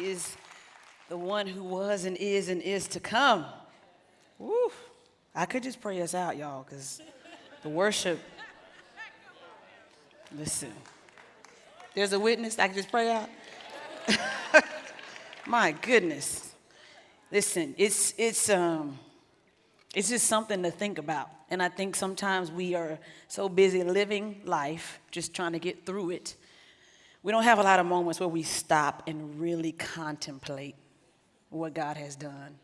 is the one who was and is and is to come. Woo. I could just pray us out, y'all, because the worship. Listen, there's a witness. I can just pray out. My goodness. Listen, it's it's um it's just something to think about. And I think sometimes we are so busy living life, just trying to get through it. We don't have a lot of moments where we stop and really contemplate what God has done.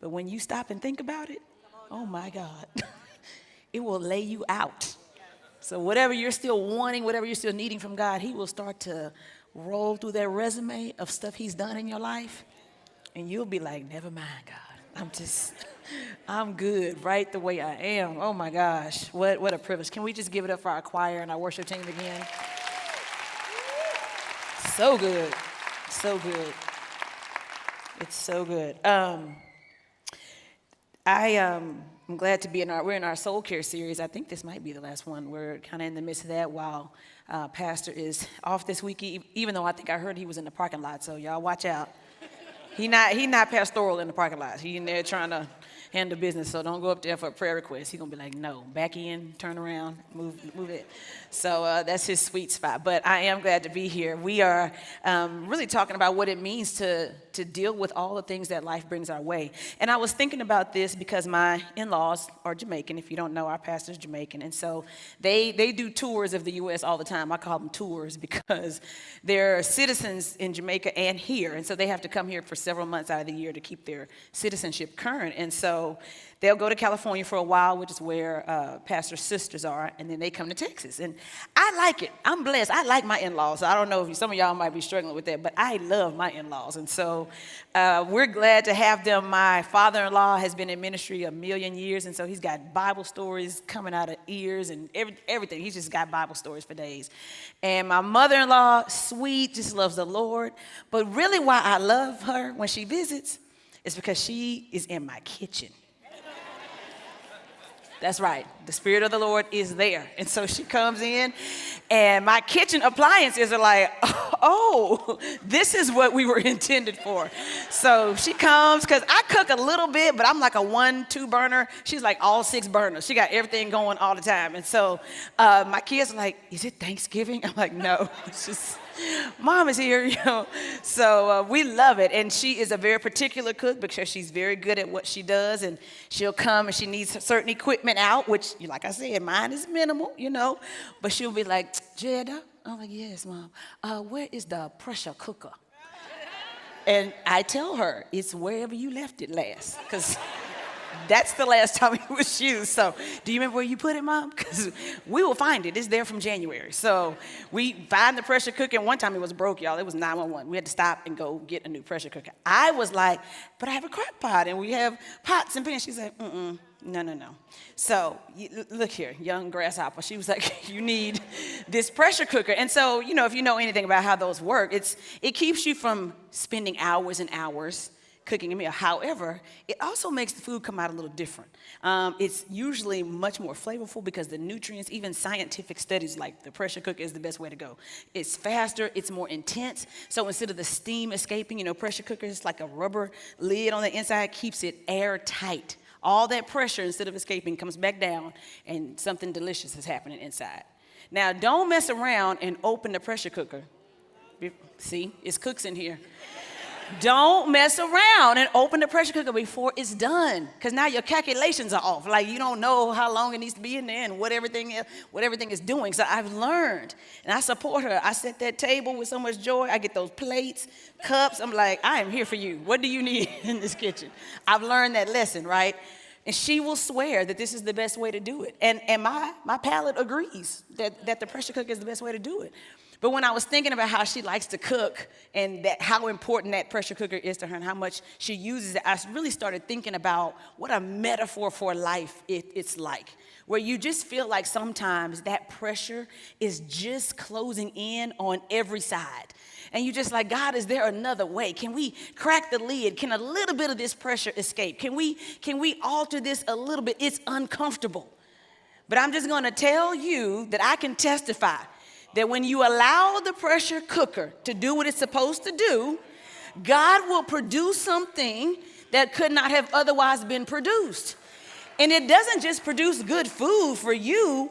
But when you stop and think about it, oh my God, it will lay you out. So, whatever you're still wanting, whatever you're still needing from God, He will start to roll through that resume of stuff He's done in your life. And you'll be like, never mind, God. I'm just, I'm good right the way I am. Oh my gosh, what, what a privilege. Can we just give it up for our choir and our worship team again? So good, so good. It's so good. Um, I um, am glad to be in our, we're in our soul care series. I think this might be the last one. We're kind of in the midst of that while uh, Pastor is off this week, even though I think I heard he was in the parking lot, so y'all watch out. He not, he not pastoral in the parking lot. He in there trying to handle business. So don't go up there for a prayer request. He's gonna be like, no, back in, turn around, move, move it. So uh, that's his sweet spot. But I am glad to be here. We are um, really talking about what it means to to deal with all the things that life brings our way. And I was thinking about this because my in-laws are Jamaican. If you don't know, our pastor's Jamaican, and so they they do tours of the U.S. all the time. I call them tours because they're citizens in Jamaica and here, and so they have to come here for several months out of the year to keep their citizenship current. And so they'll go to California for a while, which is where uh, Pastor's sisters are, and then they come to Texas. And I like it. I'm blessed. I like my in-laws. I don't know if some of y'all might be struggling with that, but I love my in-laws. And so uh, we're glad to have them. My father-in-law has been in ministry a million years, and so he's got Bible stories coming out of ears and every, everything. He's just got Bible stories for days. And my mother-in-law, sweet, just loves the Lord. But really why I love her when she visits is because she is in my kitchen. That's right. The Spirit of the Lord is there. And so she comes in, and my kitchen appliances are like, oh, this is what we were intended for. So she comes, because I cook a little bit, but I'm like a one, two burner. She's like all six burners. She got everything going all the time. And so uh, my kids are like, is it Thanksgiving? I'm like, no, it's just mom is here, you know. So uh, we love it. And she is a very particular cook because she's very good at what she does. And she'll come and she needs certain equipment out, which, like I said, mine is minimal, you know. But she'll be like, Jada, I'm like, yes, mom. Uh, where is the pressure cooker? And I tell her, it's wherever you left it last. Because that's the last time it was used. So, do you remember where you put it, Mom? Because we will find it. It's there from January. So, we find the pressure cooker. And one time it was broke, y'all. It was 911. We had to stop and go get a new pressure cooker. I was like, but I have a crock pot and we have pots and pans. She's like, mm mm. No, no, no. So, look here, young grasshopper. She was like, You need this pressure cooker. And so, you know, if you know anything about how those work, it's, it keeps you from spending hours and hours cooking a meal. However, it also makes the food come out a little different. Um, it's usually much more flavorful because the nutrients, even scientific studies like the pressure cooker is the best way to go. It's faster, it's more intense. So instead of the steam escaping, you know, pressure cooker is like a rubber lid on the inside, keeps it airtight. All that pressure, instead of escaping, comes back down, and something delicious is happening inside. Now, don't mess around and open the pressure cooker. See, it's cooks in here. Don't mess around and open the pressure cooker before it's done. Because now your calculations are off. Like you don't know how long it needs to be in there and what everything is, what everything is doing. So I've learned. And I support her. I set that table with so much joy. I get those plates, cups. I'm like, I am here for you. What do you need in this kitchen? I've learned that lesson, right? And she will swear that this is the best way to do it. And, and my, my palate agrees that, that the pressure cooker is the best way to do it. But when I was thinking about how she likes to cook and that how important that pressure cooker is to her and how much she uses it, I really started thinking about what a metaphor for life it, it's like. Where you just feel like sometimes that pressure is just closing in on every side. And you just like, God, is there another way? Can we crack the lid? Can a little bit of this pressure escape? Can we, can we alter this a little bit? It's uncomfortable. But I'm just gonna tell you that I can testify that when you allow the pressure cooker to do what it's supposed to do, God will produce something that could not have otherwise been produced. And it doesn't just produce good food for you,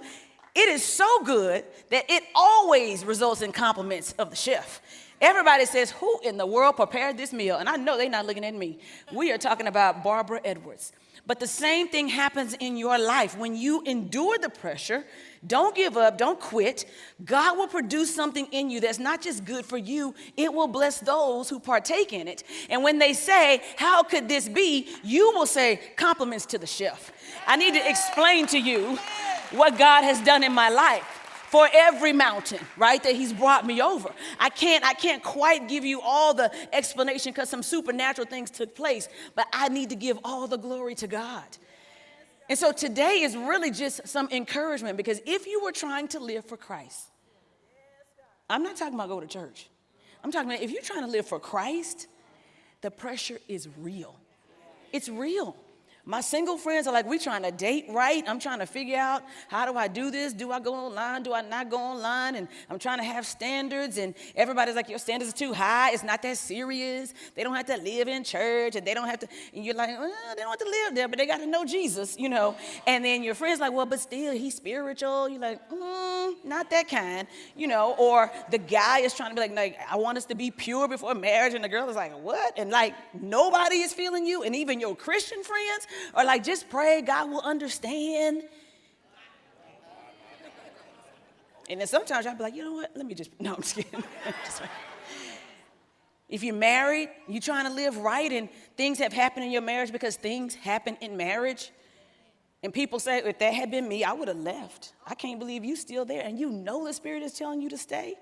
it is so good that it always results in compliments of the chef. Everybody says, Who in the world prepared this meal? And I know they're not looking at me. We are talking about Barbara Edwards. But the same thing happens in your life. When you endure the pressure, don't give up, don't quit. God will produce something in you that's not just good for you, it will bless those who partake in it. And when they say, How could this be? you will say, Compliments to the chef. I need to explain to you what God has done in my life for every mountain, right, that he's brought me over. I can't, I can't quite give you all the explanation because some supernatural things took place, but I need to give all the glory to God. And so today is really just some encouragement because if you were trying to live for Christ, I'm not talking about go to church. I'm talking about if you're trying to live for Christ, the pressure is real. It's real. My single friends are like, we trying to date right. I'm trying to figure out how do I do this? Do I go online? Do I not go online? And I'm trying to have standards. And everybody's like, your standards are too high. It's not that serious. They don't have to live in church and they don't have to, and you're like, well, they don't have to live there, but they got to know Jesus, you know. And then your friend's like, well, but still, he's spiritual. You're like, mm, not that kind, you know. Or the guy is trying to be like, like, I want us to be pure before marriage. And the girl is like, what? And like, nobody is feeling you. And even your Christian friends or like, just pray, God will understand. And then sometimes I'll be like, you know what? Let me just, no, I'm just kidding. if you're married, you're trying to live right, and things have happened in your marriage because things happen in marriage. And people say, if that had been me, I would have left. I can't believe you still there. And you know the Spirit is telling you to stay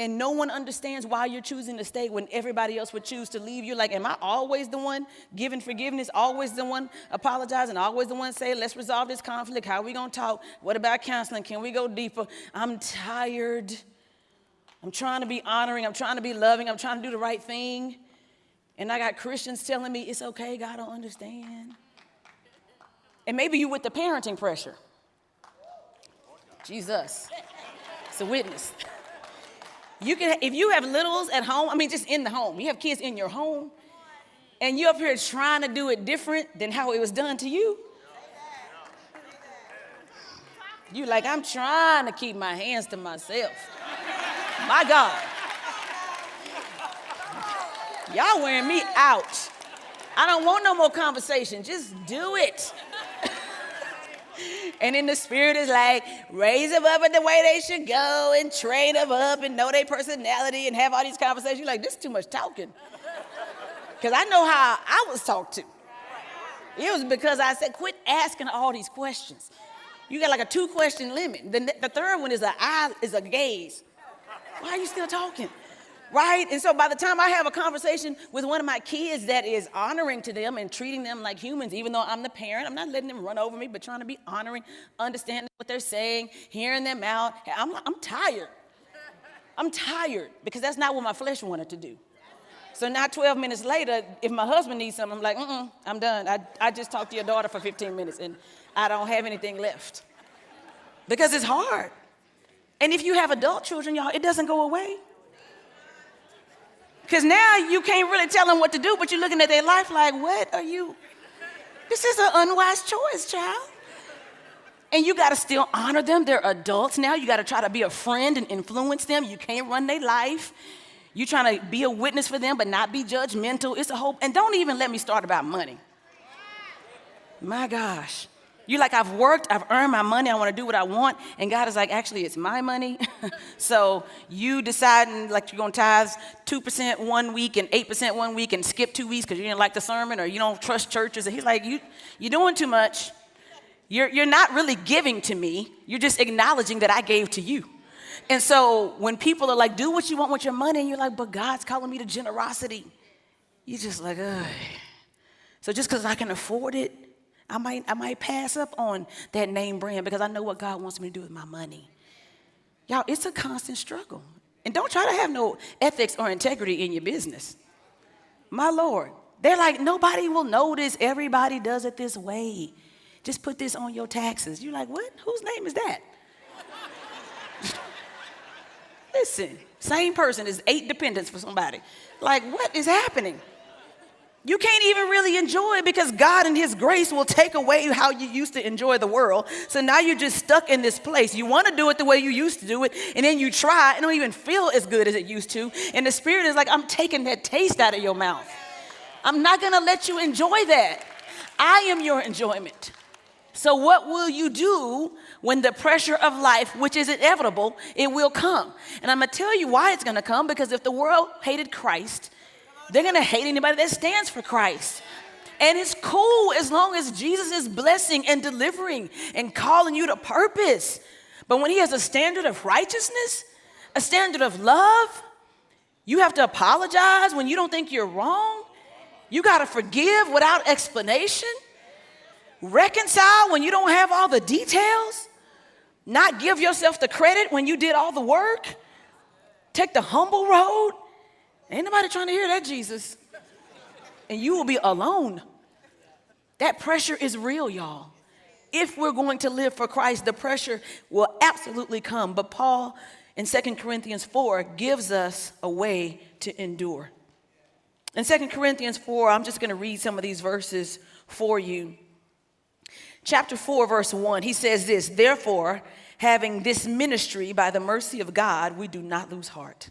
and no one understands why you're choosing to stay when everybody else would choose to leave. You're like, am I always the one giving forgiveness, always the one apologizing, always the one saying, let's resolve this conflict? How are we going to talk? What about counseling? Can we go deeper? I'm tired. I'm trying to be honoring. I'm trying to be loving. I'm trying to do the right thing. And I got Christians telling me, it's okay, God don't understand. And maybe you with the parenting pressure. Jesus. It's a witness. You can, if you have littles at home, I mean, just in the home, you have kids in your home, and you're up here trying to do it different than how it was done to you. You like, I'm trying to keep my hands to myself. My God. Y'all wearing me out. I don't want no more conversation. Just do it. And then the spirit is like, raise them up in the way they should go and train them up and know their personality and have all these conversations. You're like, this is too much talking. Because I know how I was talked to. It was because I said, quit asking all these questions. You got like a two question limit. The, the third one is a eye, is a gaze. Why are you still talking? Right? And so by the time I have a conversation with one of my kids that is honoring to them and treating them like humans, even though I'm the parent, I'm not letting them run over me, but trying to be honoring, understanding what they're saying, hearing them out. I'm, I'm tired. I'm tired because that's not what my flesh wanted to do. So now 12 minutes later, if my husband needs something, I'm like, mm I'm done. I, I just talked to your daughter for 15 minutes and I don't have anything left. Because it's hard. And if you have adult children, y'all, it doesn't go away. Because now you can't really tell them what to do, but you're looking at their life like, what are you? This is an unwise choice, child. And you got to still honor them. They're adults now. You got to try to be a friend and influence them. You can't run their life. You're trying to be a witness for them, but not be judgmental. It's a hope. And don't even let me start about money. My gosh. You're like, I've worked, I've earned my money, I want to do what I want. And God is like, actually, it's my money. so you deciding like you're going to tithe 2% one week and 8% one week and skip two weeks because you didn't like the sermon or you don't trust churches. And he's like, you, you're doing too much. You're, you're not really giving to me. You're just acknowledging that I gave to you. And so when people are like, do what you want with your money, and you're like, but God's calling me to generosity, you're just like, ugh. So just because I can afford it, I might, I might pass up on that name brand because I know what God wants me to do with my money. Y'all, it's a constant struggle. And don't try to have no ethics or integrity in your business. My Lord. They're like, nobody will notice. Everybody does it this way. Just put this on your taxes. You're like, what? Whose name is that? Listen, same person is eight dependents for somebody. Like, what is happening? You can't even really enjoy it because God and His grace will take away how you used to enjoy the world. So now you're just stuck in this place. You want to do it the way you used to do it, and then you try and don't even feel as good as it used to. And the Spirit is like, I'm taking that taste out of your mouth. I'm not going to let you enjoy that. I am your enjoyment. So, what will you do when the pressure of life, which is inevitable, it will come? And I'm going to tell you why it's going to come because if the world hated Christ, they're to hate anybody that stands for Christ. And it's cool as long as Jesus is blessing and delivering and calling you to purpose. But when he has a standard of righteousness, a standard of love, you have to apologize when you don't think you're wrong. You got to forgive without explanation. Reconcile when you don't have all the details. Not give yourself the credit when you did all the work. Take the humble road. Ain't nobody trying to hear that, Jesus. And you will be alone. That pressure is real, y'all. If we're going to live for Christ, the pressure will absolutely come. But Paul in 2 Corinthians 4 gives us a way to endure. In 2 Corinthians 4, I'm just going to read some of these verses for you. Chapter 4, verse 1, he says this Therefore, having this ministry by the mercy of God, we do not lose heart.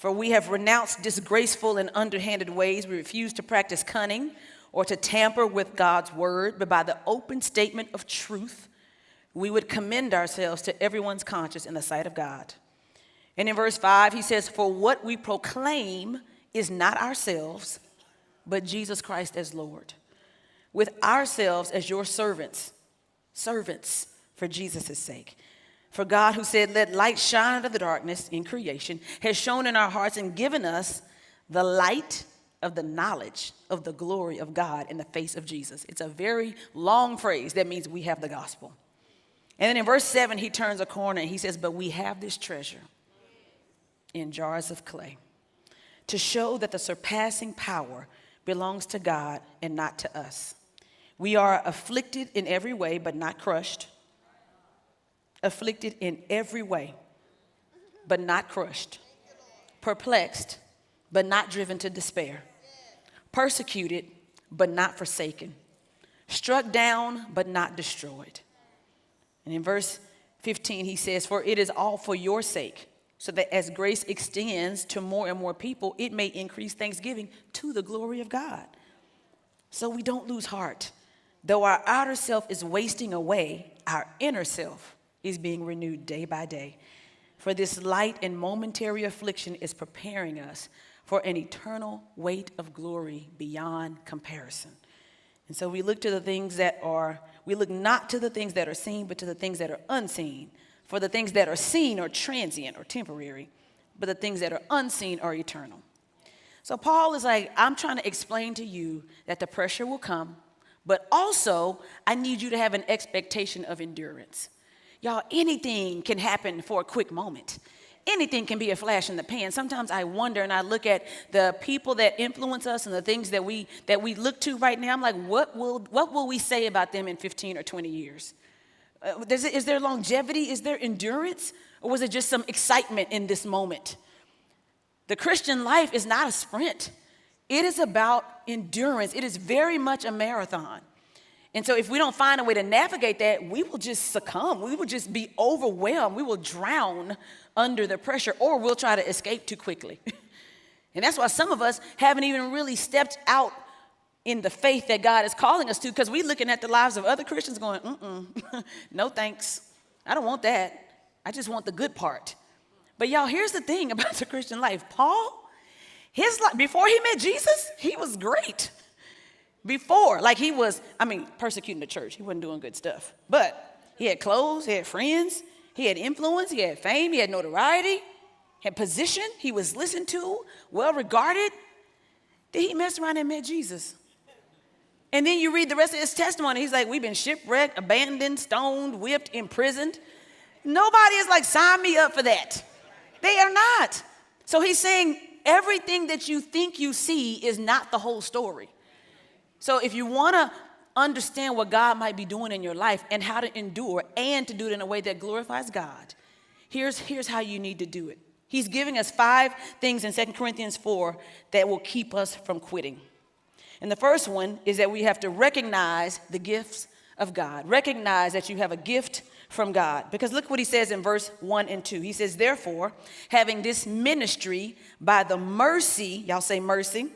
For we have renounced disgraceful and underhanded ways. We refuse to practice cunning or to tamper with God's word, but by the open statement of truth, we would commend ourselves to everyone's conscience in the sight of God. And in verse 5, he says, For what we proclaim is not ourselves, but Jesus Christ as Lord, with ourselves as your servants, servants for Jesus' sake. For God, who said, Let light shine out of the darkness in creation, has shone in our hearts and given us the light of the knowledge of the glory of God in the face of Jesus. It's a very long phrase that means we have the gospel. And then in verse 7, he turns a corner and he says, But we have this treasure in jars of clay to show that the surpassing power belongs to God and not to us. We are afflicted in every way, but not crushed afflicted in every way, but not crushed, perplexed, but not driven to despair, persecuted, but not forsaken, struck down, but not destroyed. And in verse 15, he says, For it is all for your sake, so that as grace extends to more and more people, it may increase thanksgiving to the glory of God. So we don't lose heart. Though our outer self is wasting away, our inner self is being renewed day by day. For this light and momentary affliction is preparing us for an eternal weight of glory beyond comparison. And so we look to the things that are, we look not to the things that are seen, but to the things that are unseen. For the things that are seen are transient or temporary, but the things that are unseen are eternal. So Paul is like, I'm trying to explain to you that the pressure will come, but also I need you to have an expectation of endurance. Y'all, anything can happen for a quick moment. Anything can be a flash in the pan. Sometimes I wonder and I look at the people that influence us and the things that we that we look to right now. I'm like, what will what will we say about them in 15 or 20 years? Uh, is there longevity? Is there endurance? Or was it just some excitement in this moment? The Christian life is not a sprint. It is about endurance. It is very much a marathon. And so, if we don't find a way to navigate that, we will just succumb. We will just be overwhelmed. We will drown under the pressure, or we'll try to escape too quickly. and that's why some of us haven't even really stepped out in the faith that God is calling us to, because we're looking at the lives of other Christians going, mm no thanks. I don't want that. I just want the good part. But y'all, here's the thing about the Christian life Paul, his life, before he met Jesus, he was great. Before, like he was, I mean, persecuting the church. He wasn't doing good stuff. But he had clothes, he had friends, he had influence, he had fame, he had notoriety, had position, he was listened to, well regarded. Then he messed around and met Jesus. And then you read the rest of his testimony. He's like, We've been shipwrecked, abandoned, stoned, whipped, imprisoned. Nobody is like, Sign me up for that. They are not. So he's saying, Everything that you think you see is not the whole story. So if you want to understand what God might be doing in your life and how to endure and to do it in a way that glorifies God, here's, here's how you need to do it. He's giving us five things in 2 Corinthians 4 that will keep us from quitting. And the first one is that we have to recognize the gifts of God. Recognize that you have a gift from God. Because look what he says in verse 1 and 2. He says, Therefore, having this ministry by the mercy, y'all say mercy,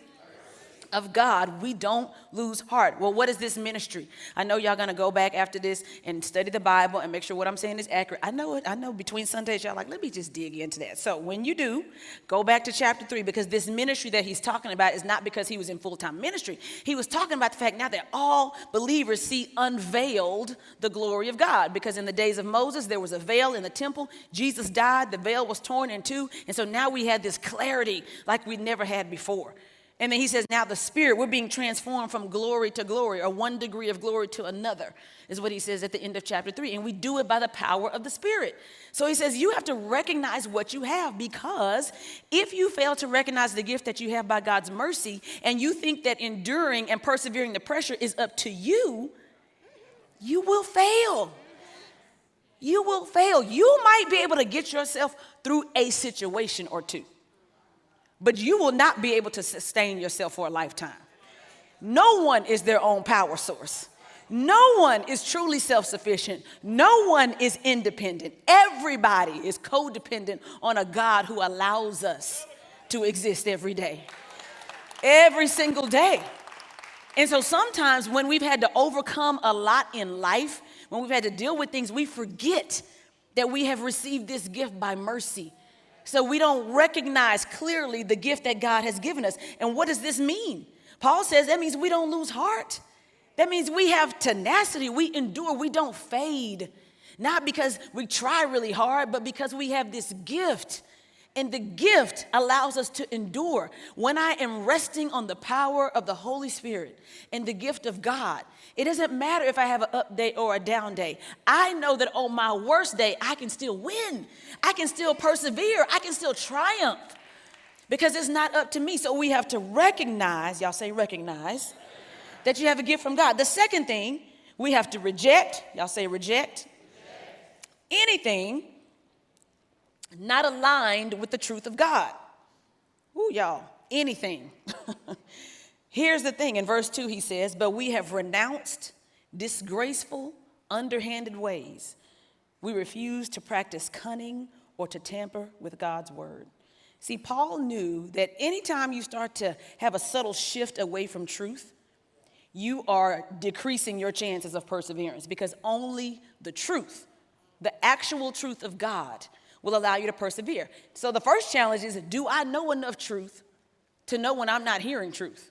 of God, we don't lose heart. Well, what is this ministry? I know y'all gonna go back after this and study the Bible and make sure what I'm saying is accurate. I know it. I know between Sundays y'all like, let me just dig into that. So when you do, go back to chapter three because this ministry that he's talking about is not because he was in full time ministry. He was talking about the fact now that all believers see unveiled the glory of God because in the days of Moses there was a veil in the temple. Jesus died, the veil was torn in two, and so now we had this clarity like we never had before. And then he says, now the spirit, we're being transformed from glory to glory, or one degree of glory to another, is what he says at the end of chapter three. And we do it by the power of the spirit. So he says, you have to recognize what you have because if you fail to recognize the gift that you have by God's mercy, and you think that enduring and persevering the pressure is up to you, you will fail. You will fail. You might be able to get yourself through a situation or two but you will not be able to sustain yourself for a lifetime. No one is their own power source. No one is truly self sufficient. No one is independent. Everybody is codependent on a God who allows us to exist every day. Every single day. And so sometimes when we've had to overcome a lot in life, when we've had to deal with things, we forget that we have received this gift by mercy so we don't recognize clearly the gift that God has given us. And what does this mean? Paul says that means we don't lose heart. That means we have tenacity, we endure, we don't fade. Not because we try really hard, but because we have this gift and the gift allows us to endure. When I am resting on the power of the Holy Spirit and the gift of God, it doesn't matter if I have an up day or a down day. I know that on my worst day, I can still win. I can still persevere. I can still triumph because it's not up to me. So we have to recognize, y'all say recognize, that you have a gift from God. The second thing, we have to reject, y'all say reject, anything not aligned with the truth of God. Ooh, y'all, anything. Here's the thing in verse 2, he says, But we have renounced disgraceful, underhanded ways. We refuse to practice cunning or to tamper with God's word. See, Paul knew that anytime you start to have a subtle shift away from truth, you are decreasing your chances of perseverance because only the truth, the actual truth of God, will allow you to persevere. So the first challenge is do I know enough truth to know when I'm not hearing truth?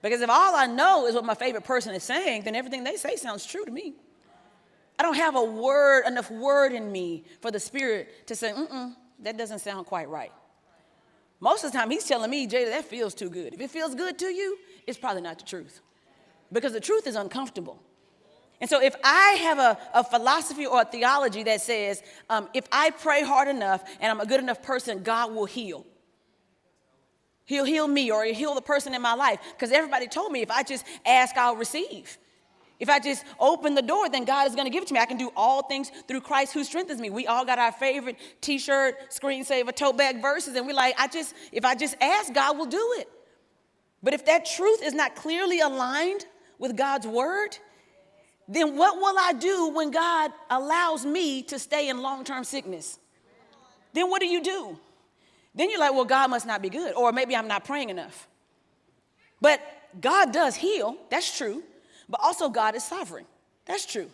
Because if all I know is what my favorite person is saying, then everything they say sounds true to me. I don't have a word, enough word in me for the Spirit to say, mm-mm, that doesn't sound quite right. Most of the time, He's telling me, Jada, that feels too good. If it feels good to you, it's probably not the truth. Because the truth is uncomfortable. And so, if I have a, a philosophy or a theology that says, um, if I pray hard enough and I'm a good enough person, God will heal. He'll heal me or he'll heal the person in my life. Because everybody told me if I just ask, I'll receive. If I just open the door, then God is going to give it to me. I can do all things through Christ who strengthens me. We all got our favorite t-shirt, screensaver, tote bag verses, and we're like, I just, if I just ask, God will do it. But if that truth is not clearly aligned with God's word, then what will I do when God allows me to stay in long term sickness? Then what do you do? Then you're like, well, God must not be good, or maybe I'm not praying enough. But God does heal, that's true. But also, God is sovereign, that's true.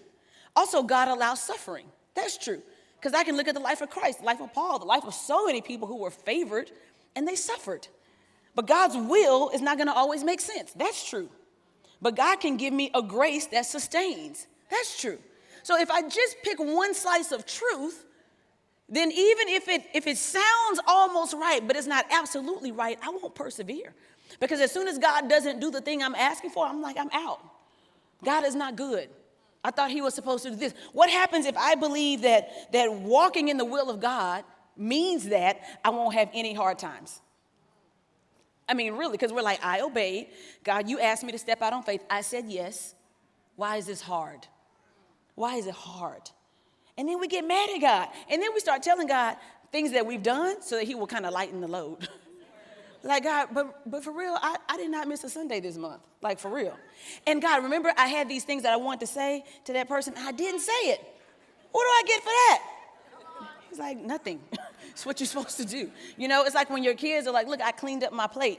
Also, God allows suffering, that's true. Because I can look at the life of Christ, the life of Paul, the life of so many people who were favored and they suffered. But God's will is not to always make sense, that's true. But God can give me a grace that sustains. That's true. So if I just pick one slice of truth, then even if it if it sounds almost right, but it's not absolutely right, I won't persevere. Because as soon as God doesn't do the thing I'm asking for, I'm like, I'm out. God is not good. I thought he was supposed to do this. What happens if I believe that that walking in the will of God means that I won't have any hard times? I mean, really, because we're like, I obeyed. God, you asked me to step out on faith. I said yes. Why is this hard? Why is it hard? And then we get mad at God. And then we start telling God things that we've done so that He will kind of lighten the load. like, God, but, but for real, I, I did not miss a Sunday this month. Like, for real. And God, remember, I had these things that I wanted to say to that person. I didn't say it. What do I get for that? He's like, nothing. it's what you're supposed to do. You know, it's like when your kids are like, look, I cleaned up my plate.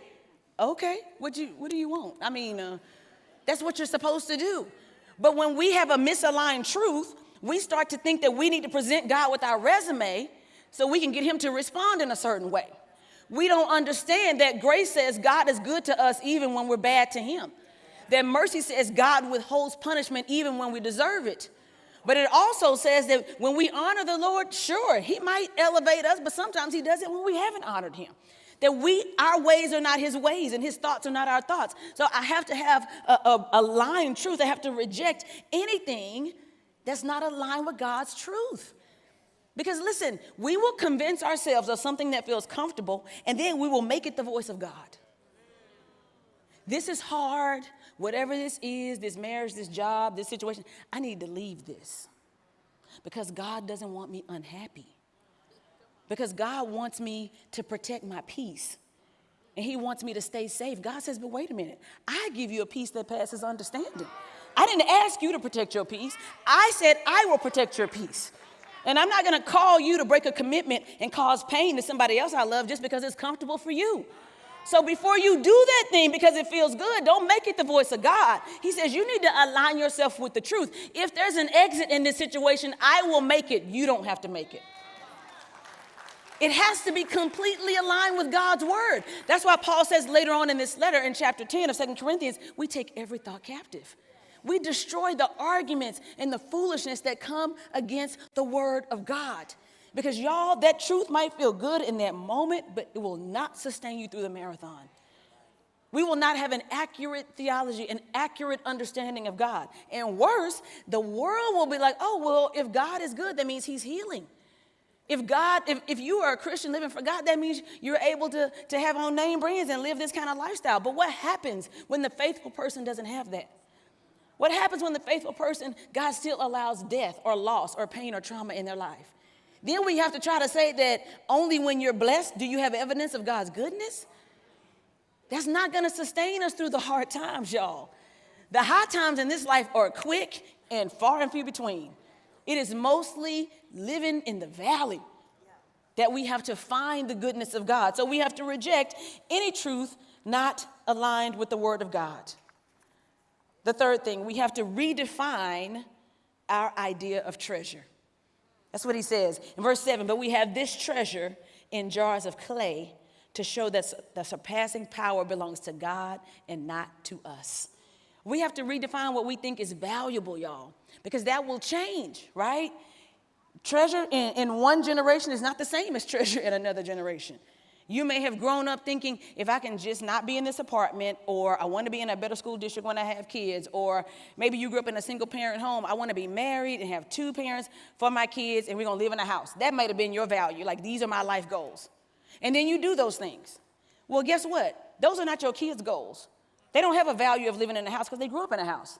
Okay, what, you, what do you want? I mean, uh, that's what you're supposed to do. But when we have a misaligned truth, we start to think that we need to present God with our resume so we can get him to respond in a certain way. We don't understand that grace says God is good to us even when we're bad to him. That mercy says God withholds punishment even when we deserve it. But it also says that when we honor the Lord, sure, he might elevate us, but sometimes he does it when we haven't honored him. That we our ways are not his ways and his thoughts are not our thoughts. So i have to have a, a, a line truth. I have to reject anything that's not aligned with god's truth. Because listen we will convince ourselves of something that feels comfortable and then we will make it the voice of god. This is hard whatever this is this marriage this job this situation i need to leave this because god doesn't want me unhappy because God wants me to protect my peace. And He wants me to stay safe. God says, but wait a minute. I give you a peace that passes understanding. I didn't ask you to protect your peace. I said, I will protect your peace. And I'm not gonna call you to break a commitment and cause pain to somebody else I love just because it's comfortable for you. So before you do that thing because it feels good, don't make it the voice of God. He says you need to align yourself with the truth. If there's an exit in this situation, I will make it. You don't have to make it. It has to be completely aligned with God's word. That's why Paul says later on in this letter in chapter 10 of Second Corinthians, we take every thought captive. We destroy the arguments and the foolishness that come against the word of God. Because y'all, that truth might feel good in that moment, but it will not sustain you through the marathon. We will not have an accurate theology, an accurate understanding of God. And worse, the world will be like, oh, well, if God is good, that means he's healing. If God, if, if you are a Christian living for God, that means you're able to, to have on name brands and live this kind of lifestyle. But what happens when the faithful person doesn't have that? What happens when the faithful person, God still allows death or loss or pain or trauma in their life? Then we have to try to say that only when you're blessed do you have evidence of God's goodness. That's not gonna sustain us through the hard times, y'all. The high times in this life are quick and far and few between. It is mostly living in the valley that we have to find the goodness of God. So we have to reject any truth not aligned with the Word of God. The third thing, we have to redefine our idea of treasure. That's what he says in verse 7 But we have this treasure in jars of clay to show that the surpassing power belongs to God and not to us. We have to redefine what we think is valuable, y'all because that will change, right? Treasure in, in one generation is not the same as treasure in another generation. You may have grown up thinking, if I can just not be in this apartment, or I want to be in a better school district when I have kids, or maybe you grew up in a single parent home, I want to be married and have two parents for my kids, and we're going to live in a house. That might have been your value. Like, these are my life goals. And then you do those things. Well, guess what? Those are not your kids' goals. They don't have a value of living in a house because they grew up in a house.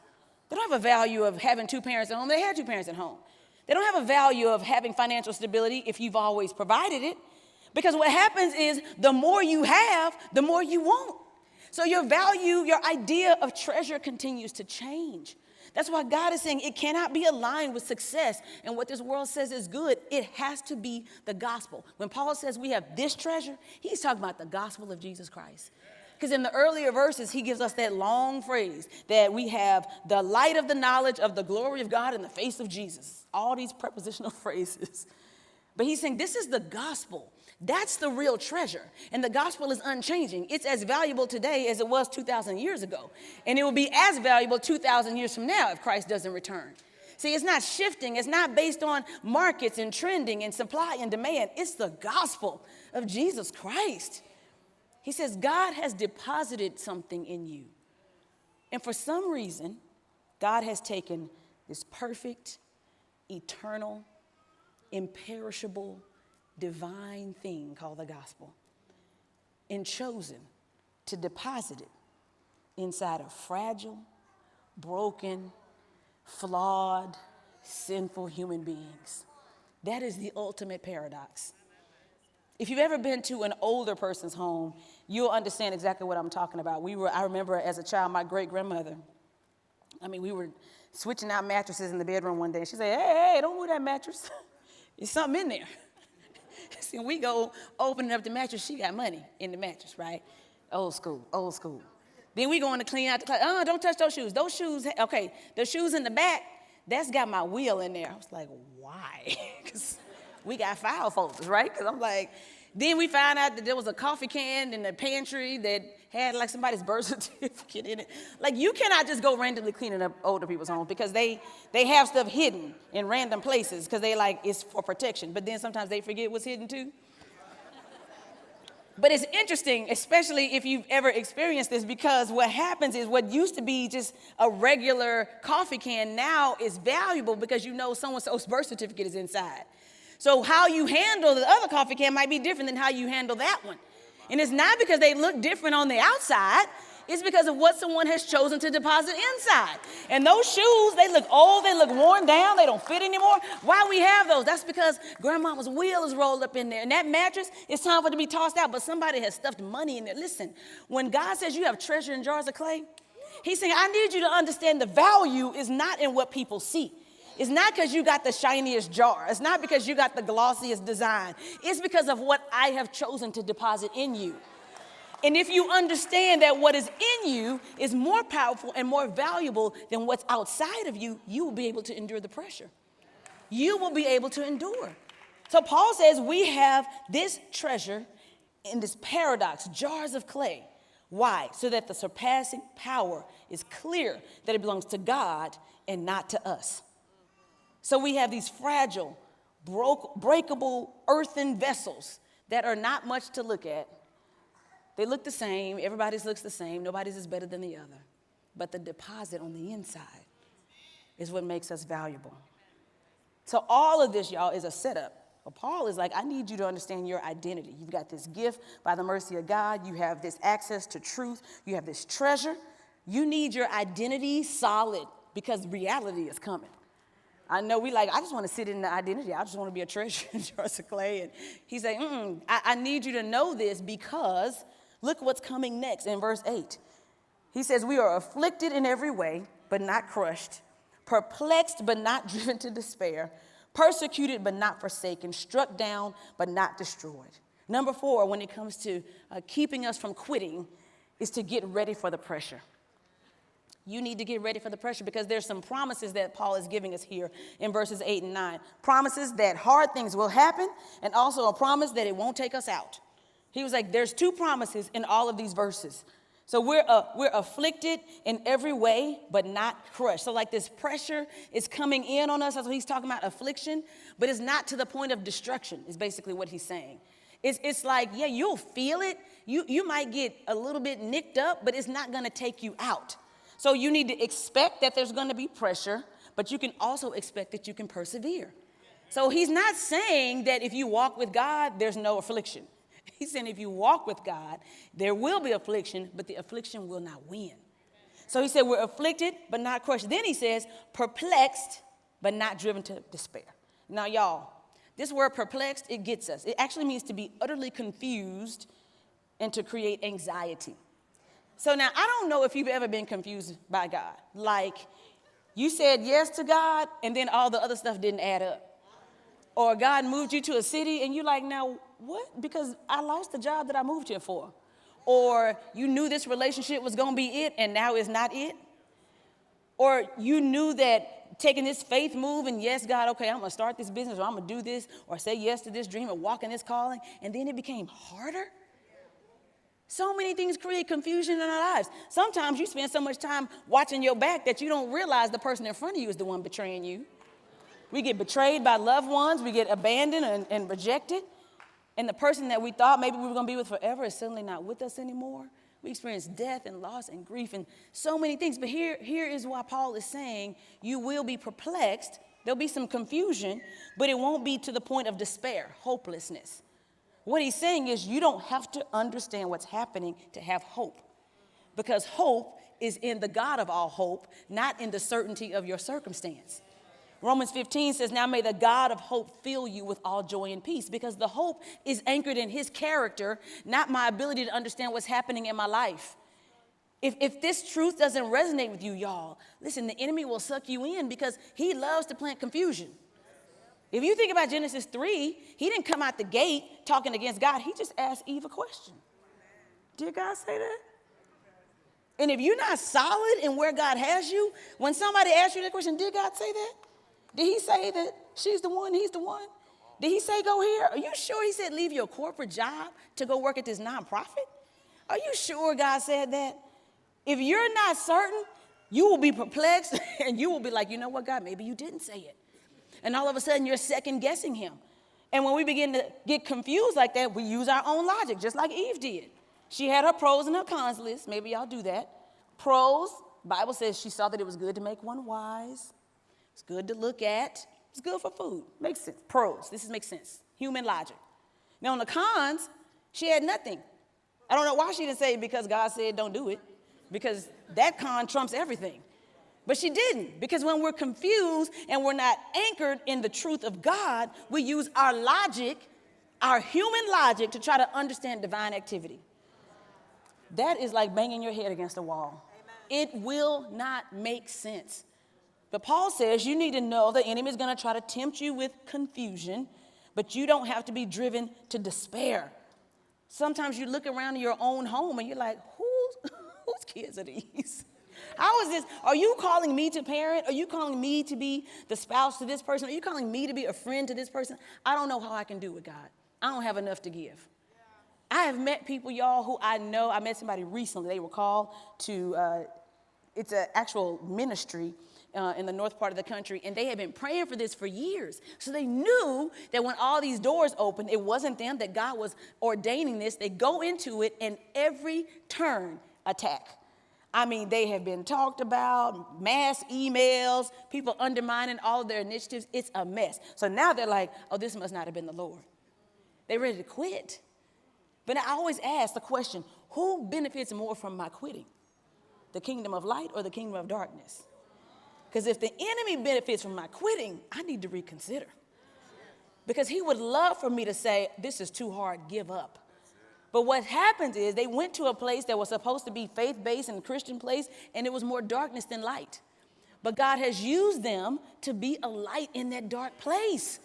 They don't have a value of having two parents at home. They had two parents at home. They don't have a value of having financial stability if you've always provided it. Because what happens is the more you have, the more you want. So your value, your idea of treasure continues to change. That's why God is saying it cannot be aligned with success and what this world says is good. It has to be the gospel. When Paul says we have this treasure, he's talking about the gospel of Jesus Christ. Because in the earlier verses, he gives us that long phrase that we have the light of the knowledge of the glory of God in the face of Jesus. All these prepositional phrases. But he's saying this is the gospel. That's the real treasure. And the gospel is unchanging. It's as valuable today as it was 2,000 years ago. And it will be as valuable 2,000 years from now if Christ doesn't return. See, it's not shifting, it's not based on markets and trending and supply and demand. It's the gospel of Jesus Christ. He says, God has deposited something in you. And for some reason, God has taken this perfect, eternal, imperishable, divine thing called the gospel and chosen to deposit it inside a fragile, broken, flawed, sinful human beings. That is the ultimate paradox. if you've ever been to an older person's home, you'll understand exactly what I'm talking about. We were, I remember as a child, my great grandmother, I mean, we were switching out mattresses in the bedroom one day. She said, Hey, hey, don't move that mattress. There's something in there. See, we go opening up the mattress, she got money in the mattress, right? Old school, old school. Then we going to clean out the closet. Oh, don't touch those shoes. Those shoes, okay, the shoes in the back, that's got my wheel in there. I was like, why? Because we got file folders, right? Because I'm like, then we found out that there was a coffee can in the pantry that had like somebody's birth certificate in it. Like you cannot just go randomly cleaning up older people's homes because they they have stuff hidden in random places because they like it's for protection. But then sometimes they forget what's hidden too. But it's interesting, especially if you've ever experienced this, because what happens is what used to be just a regular coffee can now is valuable because you know so and birth certificate is inside. So, how you handle the other coffee can might be different than how you handle that one. And it's not because they look different on the outside, it's because of what someone has chosen to deposit inside. And those shoes, they look old, they look worn down, they don't fit anymore. Why we have those? That's because grandmama's wheel is rolled up in there. And that mattress, it's time for it to be tossed out, but somebody has stuffed money in there. Listen, when God says you have treasure in jars of clay, He's saying, I need you to understand the value is not in what people see. It's not because you got the shiniest jar. It's not because you got the glossiest design. It's because of what I have chosen to deposit in you. And if you understand that what is in you is more powerful and more valuable than what's outside of you, you will be able to endure the pressure. You will be able to endure. So Paul says we have this treasure in this paradox, jars of clay. Why? So that the surpassing power is clear that it belongs to God and not to us. So we have these fragile, broke, breakable earthen vessels that are not much to look at, they look the same, everybody's looks the same, nobody's is better than the other. But the deposit on the inside is what makes us valuable. So, all of this, y'all, is a setup. But Paul is like, I need you to understand your identity. You've got this gift by the mercy of God, you have this access to truth, you have this treasure. You need your identity solid because reality is coming. I know we like, I just want to sit in the identity. I just want to be a treasure in of clay. And he's like, I, I need you to know this because Look what's coming next in verse 8. He says, We are afflicted in every way, but not crushed, perplexed, but not driven to despair, persecuted, but not forsaken, struck down, but not destroyed. Number four, when it comes to uh, keeping us from quitting, is to get ready for the pressure. You need to get ready for the pressure because there's some promises that Paul is giving us here in verses 8 and 9. Promises that hard things will happen, and also a promise that it won't take us out. He was like, there's two promises in all of these verses. So we're, uh, we're afflicted in every way, but not crushed. So, like this pressure is coming in on us. That's what he's talking about affliction, but it's not to the point of destruction, is basically what he's saying. It's, it's like, yeah, you'll feel it. You, you might get a little bit nicked up, but it's not gonna take you out. So, you need to expect that there's gonna be pressure, but you can also expect that you can persevere. So, he's not saying that if you walk with God, there's no affliction. He's saying if you walk with God, there will be affliction, but the affliction will not win. So he said, We're afflicted, but not crushed. Then he says, perplexed, but not driven to despair. Now, y'all, this word perplexed, it gets us. It actually means to be utterly confused and to create anxiety. So now, I don't know if you've ever been confused by God. Like, you said yes to God, and then all the other stuff didn't add up. Or God moved you to a city, and you're like, now, what? Because I lost the job that I moved here for. Or you knew this relationship was to be it and now it's not it. Or you knew that taking this faith move and yes, God, okay, I'm to start this business or I'm to do this or say yes to this dream or walk in this calling. And then it became harder. So many things create confusion in our lives. Sometimes you spend so much time watching your back that you don't realize the person in front of you is the one betraying you. We get betrayed by loved ones, we get abandoned and, and rejected. And the person that we thought maybe we were going to be with forever is suddenly not with us anymore. We experience death and loss and grief and so many things. But here, here is why Paul is saying you will be perplexed. There'll be some confusion, but it won't be to the point of despair, hopelessness. What he's saying is you don't have to understand what's happening to have hope. Because hope is in the God of all hope, not in the certainty of your circumstance. Romans 15 says, Now may the God of hope fill you with all joy and peace, because the hope is anchored in his character, not my ability to understand what's happening in my life. If, if this truth doesn't resonate with you, y'all, listen, the enemy will suck you in because he loves to plant confusion. If you think about Genesis 3, he didn't come out the gate talking against God, he just asked Eve a question. Did God say that? And if you're not solid in where God has you, when somebody asks you that question, did God say that? Did he say that she's the one, he's the one? Did he say go here? Are you sure he said leave your corporate job to go work at this nonprofit? Are you sure God said that? If you're not certain, you will be perplexed and you will be like, you know what, God, maybe you didn't say it. And all of a sudden, you're second guessing him. And when we begin to get confused like that, we use our own logic, just like Eve did. She had her pros and her cons list. Maybe y'all do that. Pros, Bible says she saw that it was good to make one wise. It's good to look at. It's good for food. Makes sense. Pros. This is, makes sense. Human logic. Now on the cons, she had nothing. I don't know why she didn't say because God said don't do it, because that con trumps everything. But she didn't, because when we're confused and we're not anchored in the truth of God, we use our logic, our human logic, to try to understand divine activity. That is like banging your head against a wall. It will not make sense. But Paul says you need to know the enemy is going to try to tempt you with confusion, but you don't have to be driven to despair. Sometimes you look around in your own home and you're like, whose, whose kids are these? How is this? Are you calling me to parent? Are you calling me to be the spouse to this person? Are you calling me to be a friend to this person? I don't know how I can do it, God. I don't have enough to give. I have met people, y'all, who I know. I met somebody recently. They were called to, uh, it's an actual ministry uh, in the north part of the country, and they had been praying for this for years. So they knew that when all these doors opened, it wasn't them, that God was ordaining this. They go into it, and every turn, attack. I mean, they have been talked about, mass emails, people undermining all of their initiatives. It's a mess. So now they're like, oh, this must not have been the Lord. They're ready to quit. But I always ask the question who benefits more from my quitting? The kingdom of light or the kingdom of darkness? Because if the enemy benefits from my quitting, I need to reconsider. Because he would love for me to say, This is too hard, give up. But what happens is they went to a place that was supposed to be faith based and Christian place, and it was more darkness than light. But God has used them to be a light in that dark place.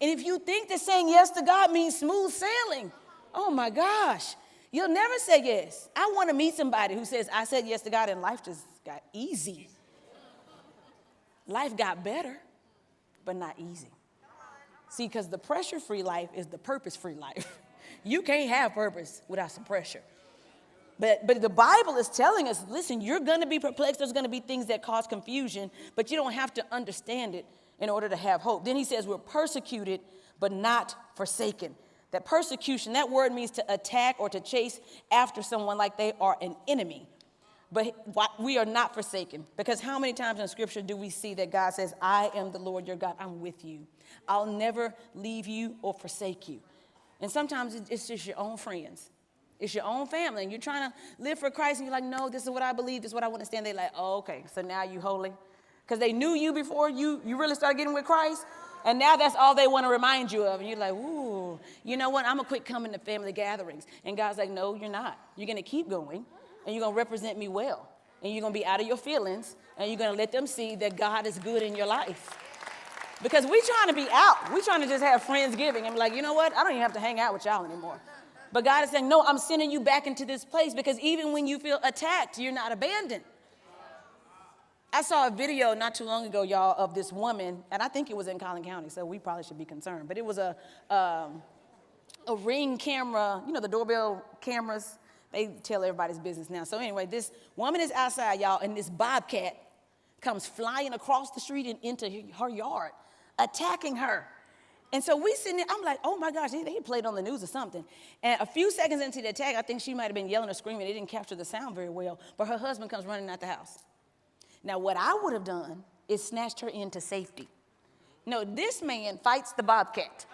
And if you think that saying yes to God means smooth sailing, oh my gosh, you'll never say yes. I want to meet somebody who says, I said yes to God and life just got easy. Life got better, but not easy. See, because the pressure free life is the purpose free life. You can't have purpose without some pressure. But, but the Bible is telling us listen, you're going to be perplexed. There's going to be things that cause confusion, but you don't have to understand it in order to have hope. Then he says, We're persecuted, but not forsaken. That persecution, that word means to attack or to chase after someone like they are an enemy. But we are not forsaken. Because how many times in scripture do we see that God says, I am the Lord your God, I'm with you. I'll never leave you or forsake you. And sometimes it's just your own friends. It's your own family, and you're trying to live for Christ, and you're like, no, this is what I believe, this is what I want to stand. They're like, oh, okay, so now you holy. Because they knew you before you, you really started getting with Christ, and now that's all they want to remind you of. And you're like, ooh, you know what? I'm going to quit coming to family gatherings. And God's like, no, you're not. You're going to keep going, and you're going to represent me well. And you're going to be out of your feelings, and you're going to let them see that God is good in your life. Because we trying to be out. We trying to just have friends giving and be like, you know what? I don't even have to hang out with y'all anymore. But God is saying, no, I'm sending you back into this place because even when you feel attacked, you're not abandoned. I saw a video not too long ago, y'all, of this woman, and I think it was in Collin County, so we probably should be concerned. But it was a, um, a ring camera, you know, the doorbell cameras. They tell everybody's business now. So anyway, this woman is outside, y'all, and this bobcat comes flying across the street and into her yard attacking her. And so we sitting there, I'm like, oh my gosh, they played on the news or something. And a few seconds into the attack, I think she might have been yelling or screaming. They didn't capture the sound very well, but her husband comes running out the house. Now, what I would have done is snatched her into safety. No, this man fights the bobcat.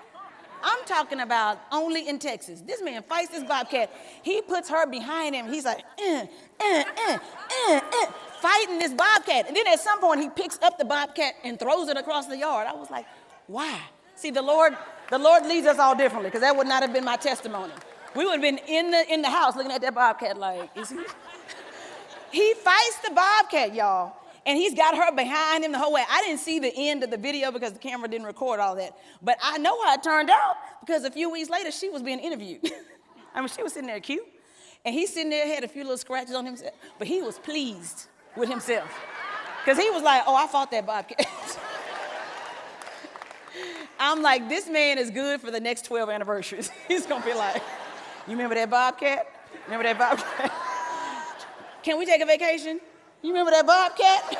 I'm talking about only in Texas. This man fights this bobcat. He puts her behind him. He's like, eh, eh, eh, eh, eh, fighting this bobcat. And then at some point, he picks up the bobcat and throws it across the yard. I was like, why? See, the Lord, the Lord leads us all differently, because that would not have been my testimony. We would have been in the in the house looking at that bobcat like, is he? he fights the bobcat, y'all and he's got her behind him the whole way. I didn't see the end of the video because the camera didn't record all that. But I know how it turned out because a few weeks later she was being interviewed. I mean, she was sitting there cute. And he's sitting there, had a few little scratches on himself, but he was pleased with himself. Because he was like, oh, I fought that bobcat. I'm like, this man is good for the next 12 anniversaries. he's gonna be like, you remember that bobcat? Remember that bobcat? Can we take a vacation? You remember that bobcat?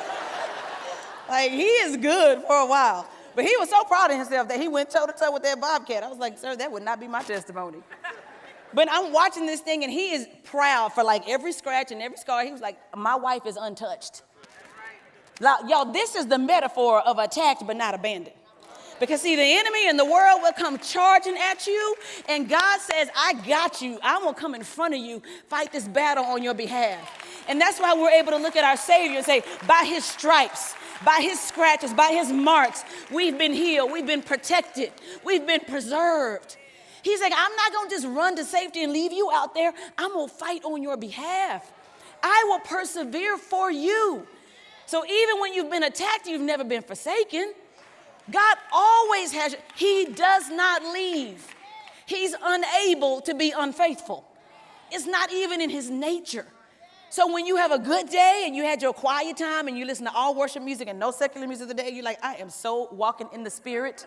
like, he is good for a while. But he was so proud of himself that he went toe to toe with that bobcat. I was like, sir, that would not be my testimony. But I'm watching this thing and he is proud for like every scratch and every scar. He was like, my wife is untouched. Like, y'all, this is the metaphor of attacked but not abandoned. Because see, the enemy and the world will come charging at you, and God says, I got you. I'm gonna come in front of you, fight this battle on your behalf. And that's why we're able to look at our Savior and say, by his stripes, by his scratches, by his marks, we've been healed, we've been protected, we've been preserved. He's like, I'm not gonna just run to safety and leave you out there. I'm gonna fight on your behalf. I will persevere for you. So even when you've been attacked, you've never been forsaken. God always has, He does not leave. He's unable to be unfaithful. It's not even in His nature. So when you have a good day and you had your quiet time and you listen to all worship music and no secular music today, you're like, I am so walking in the spirit.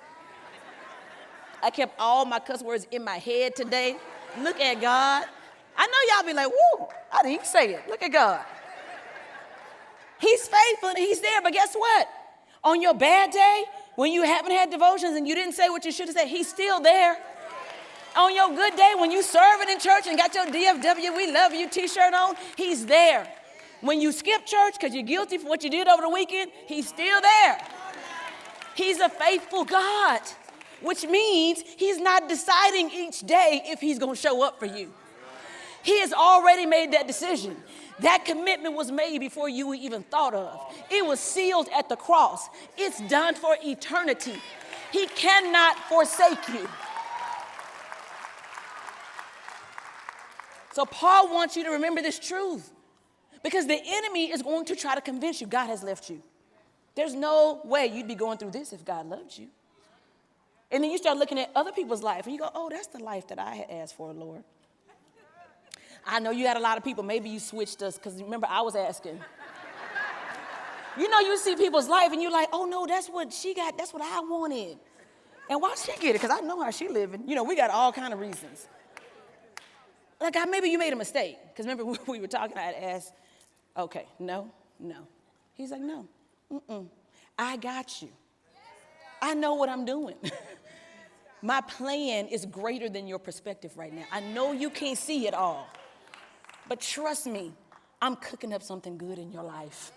I kept all my cuss words in my head today. Look at God. I know y'all be like, woo, I didn't say it. Look at God. He's faithful and he's there, but guess what? On your bad day, when you haven't had devotions and you didn't say what you should have said, he's still there on your good day when you serving in church and got your DFW, we love you t-shirt on, he's there. When you skip church because you're guilty for what you did over the weekend, he's still there. He's a faithful God, which means he's not deciding each day if he's going to show up for you. He has already made that decision. That commitment was made before you even thought of. It was sealed at the cross. It's done for eternity. He cannot forsake you. So Paul wants you to remember this truth because the enemy is going to try to convince you God has left you. There's no way you'd be going through this if God loved you. And then you start looking at other people's life and you go, oh, that's the life that I had asked for, Lord. I know you had a lot of people. Maybe you switched us because remember, I was asking. you know, you see people's life and you're like, oh, no, that's what she got. That's what I wanted. And why she get it? Because I know how she living. You know, we got all kind of reasons like I, maybe you made a mistake. Because remember we were talking, I had asked, okay, no, no. He's like, no, mm-mm. I got you. I know what I'm doing. My plan is greater than your perspective right now. I know you can't see it all, but trust me, I'm cooking up something good in your life.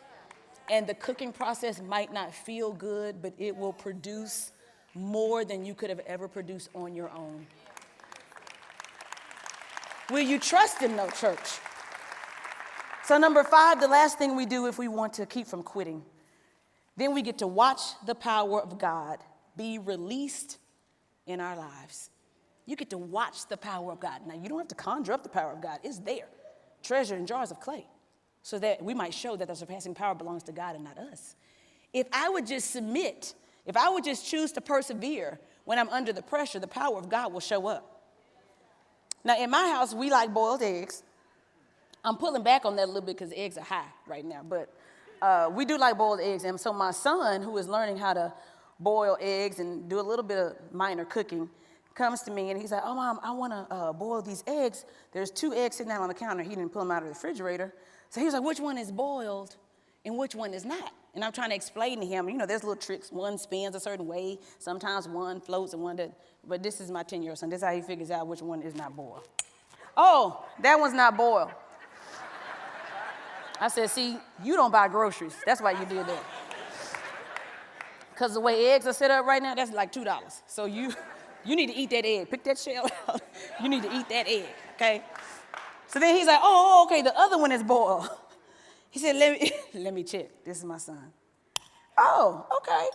And the cooking process might not feel good, but it will produce more than you could have ever produced on your own. Will you trust him, no church? So, number five, the last thing we do if we want to keep from quitting, then we get to watch the power of God be released in our lives. You get to watch the power of God. Now, you don't have to conjure up the power of God, it's there. Treasure in jars of clay, so that we might show that the surpassing power belongs to God and not us. If I would just submit, if I would just choose to persevere when I'm under the pressure, the power of God will show up. Now, in my house, we like boiled eggs. I'm pulling back on that a little bit because eggs are high right now, but uh, we do like boiled eggs. And so, my son, who is learning how to boil eggs and do a little bit of minor cooking, comes to me and he's like, Oh, mom, I want to uh, boil these eggs. There's two eggs sitting out on the counter. He didn't pull them out of the refrigerator. So, he was like, Which one is boiled and which one is not? And I'm trying to explain to him, you know, there's little tricks. One spins a certain way. Sometimes one floats and one doesn't. But this is my 10 year old son. This is how he figures out which one is not boiled. Oh, that one's not boiled. I said, see, you don't buy groceries. That's why you did that. Because the way eggs are set up right now, that's like $2. So you, You need to eat that egg. Pick that shell out. you need to eat that egg, okay? So then he's like, oh, oh, okay, the other one is boiled. He said, let me, let me check. This is my son. Oh, okay.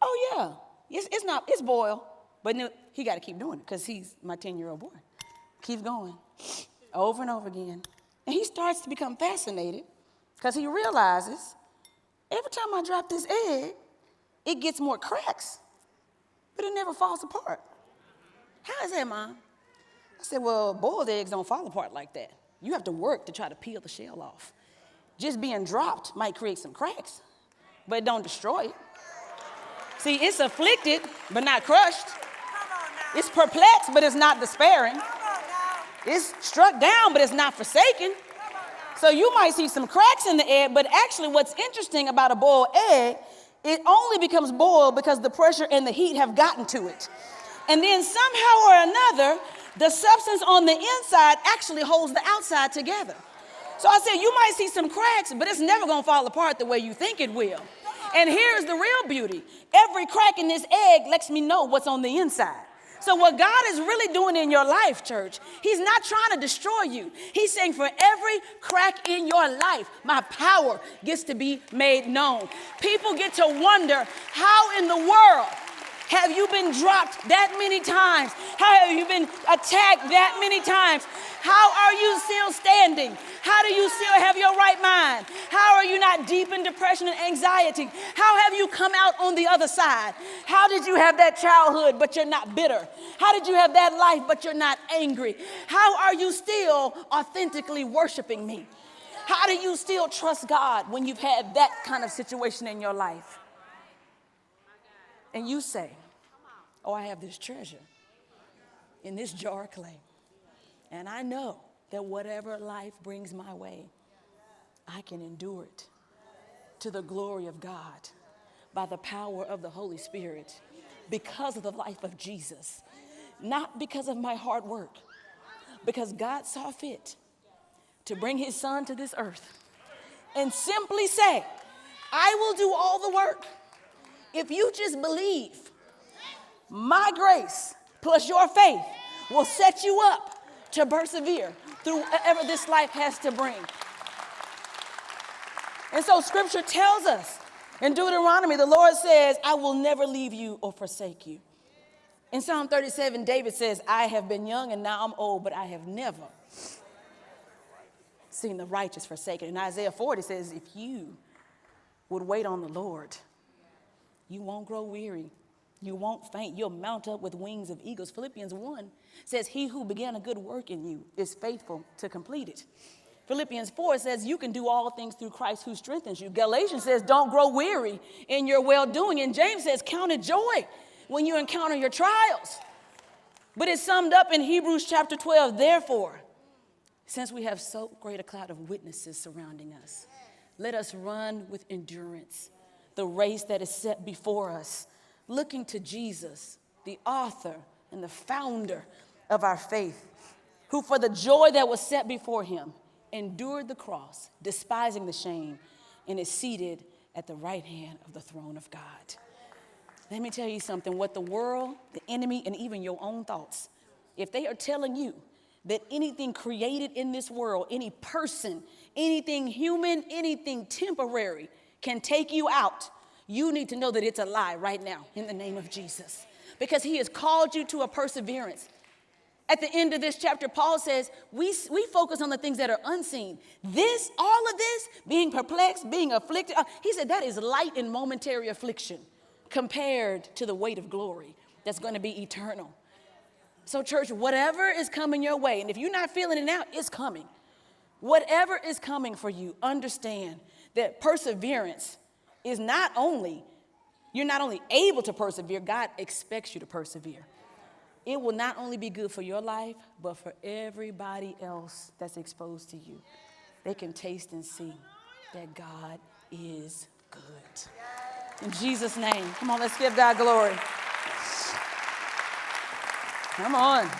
Oh, yeah. It's, it's not, it's boiled. But no, he got to keep doing it because he's my 10 year old boy. Keeps going over and over again. And he starts to become fascinated because he realizes every time I drop this egg, it gets more cracks, but it never falls apart. How is that, Mom? I said, Well, boiled eggs don't fall apart like that. You have to work to try to peel the shell off. Just being dropped might create some cracks, but don't destroy it. See, it's afflicted, but not crushed. It's perplexed, but it's not despairing. It's struck down, but it's not forsaken. So you might see some cracks in the egg, but actually, what's interesting about a boiled egg, it only becomes boiled because the pressure and the heat have gotten to it. And then somehow or another, the substance on the inside actually holds the outside together. So I said, you might see some cracks, but it's never gonna fall apart the way you think it will. And here's the real beauty every crack in this egg lets me know what's on the inside. So, what God is really doing in your life, church, He's not trying to destroy you. He's saying, for every crack in your life, my power gets to be made known. People get to wonder how in the world have you been dropped that many times? How have you been attacked that many times? How are you still standing? How do you still have your right mind? How are you not deep in depression and anxiety? How have you come out on the other side? How did you have that childhood but you're not bitter? How did you have that life but you're not angry? How are you still authentically worshiping me? How do you still trust God when you've had that kind of situation in your life? And you say, Oh, I have this treasure in this jar of clay. And I know that whatever life brings my way, I can endure it to the glory of God by the power of the Holy Spirit because of the life of Jesus, not because of my hard work, because God saw fit to bring his son to this earth and simply say, I will do all the work if you just believe, my grace plus your faith will set you up to persevere through whatever this life has to bring. And so scripture tells us in Deuteronomy, the Lord says, I will never leave you or forsake you. In Psalm 37, David says, I have been young and now I'm old, but I have never seen the righteous forsaken. And Isaiah 40 says, If you would wait on the Lord, you won't grow weary. You won't faint. You'll mount up with wings of eagles. Philippians 1 says, He who began a good work in you is faithful to complete it. Philippians 4 says, You can do all things through Christ who strengthens you. Galatians says, Don't grow weary in your well doing. And James says, Count it joy when you encounter your trials. But it's summed up in Hebrews chapter 12. Therefore, since we have so great a cloud of witnesses surrounding us, let us run with endurance the race that is set before us, looking to Jesus, the author and the founder of our faith, who for the joy that was set before him endured the cross, despising the shame, and is seated at the right hand of the throne of God. Let me tell you something what the world, the enemy, and even your own thoughts, if they are telling you that anything created in this world, any person, anything human, anything temporary, can take you out, you need to know that it's a lie right now in the name of Jesus. Because he has called you to a perseverance. At the end of this chapter, Paul says, we, we focus on the things that are unseen. This, all of this, being perplexed, being afflicted, uh, he said that is light and momentary affliction compared to the weight of glory that's going to be eternal. So, church, whatever is coming your way, and if you're not feeling it now, it's coming. Whatever is coming for you, understand that perseverance is not only, you're not only able to persevere, God expects you to persevere. It will not only be good for your life, but for everybody else that's exposed to you. They can taste and see that God is good. In Jesus' name, come on, let's give God glory. Come on.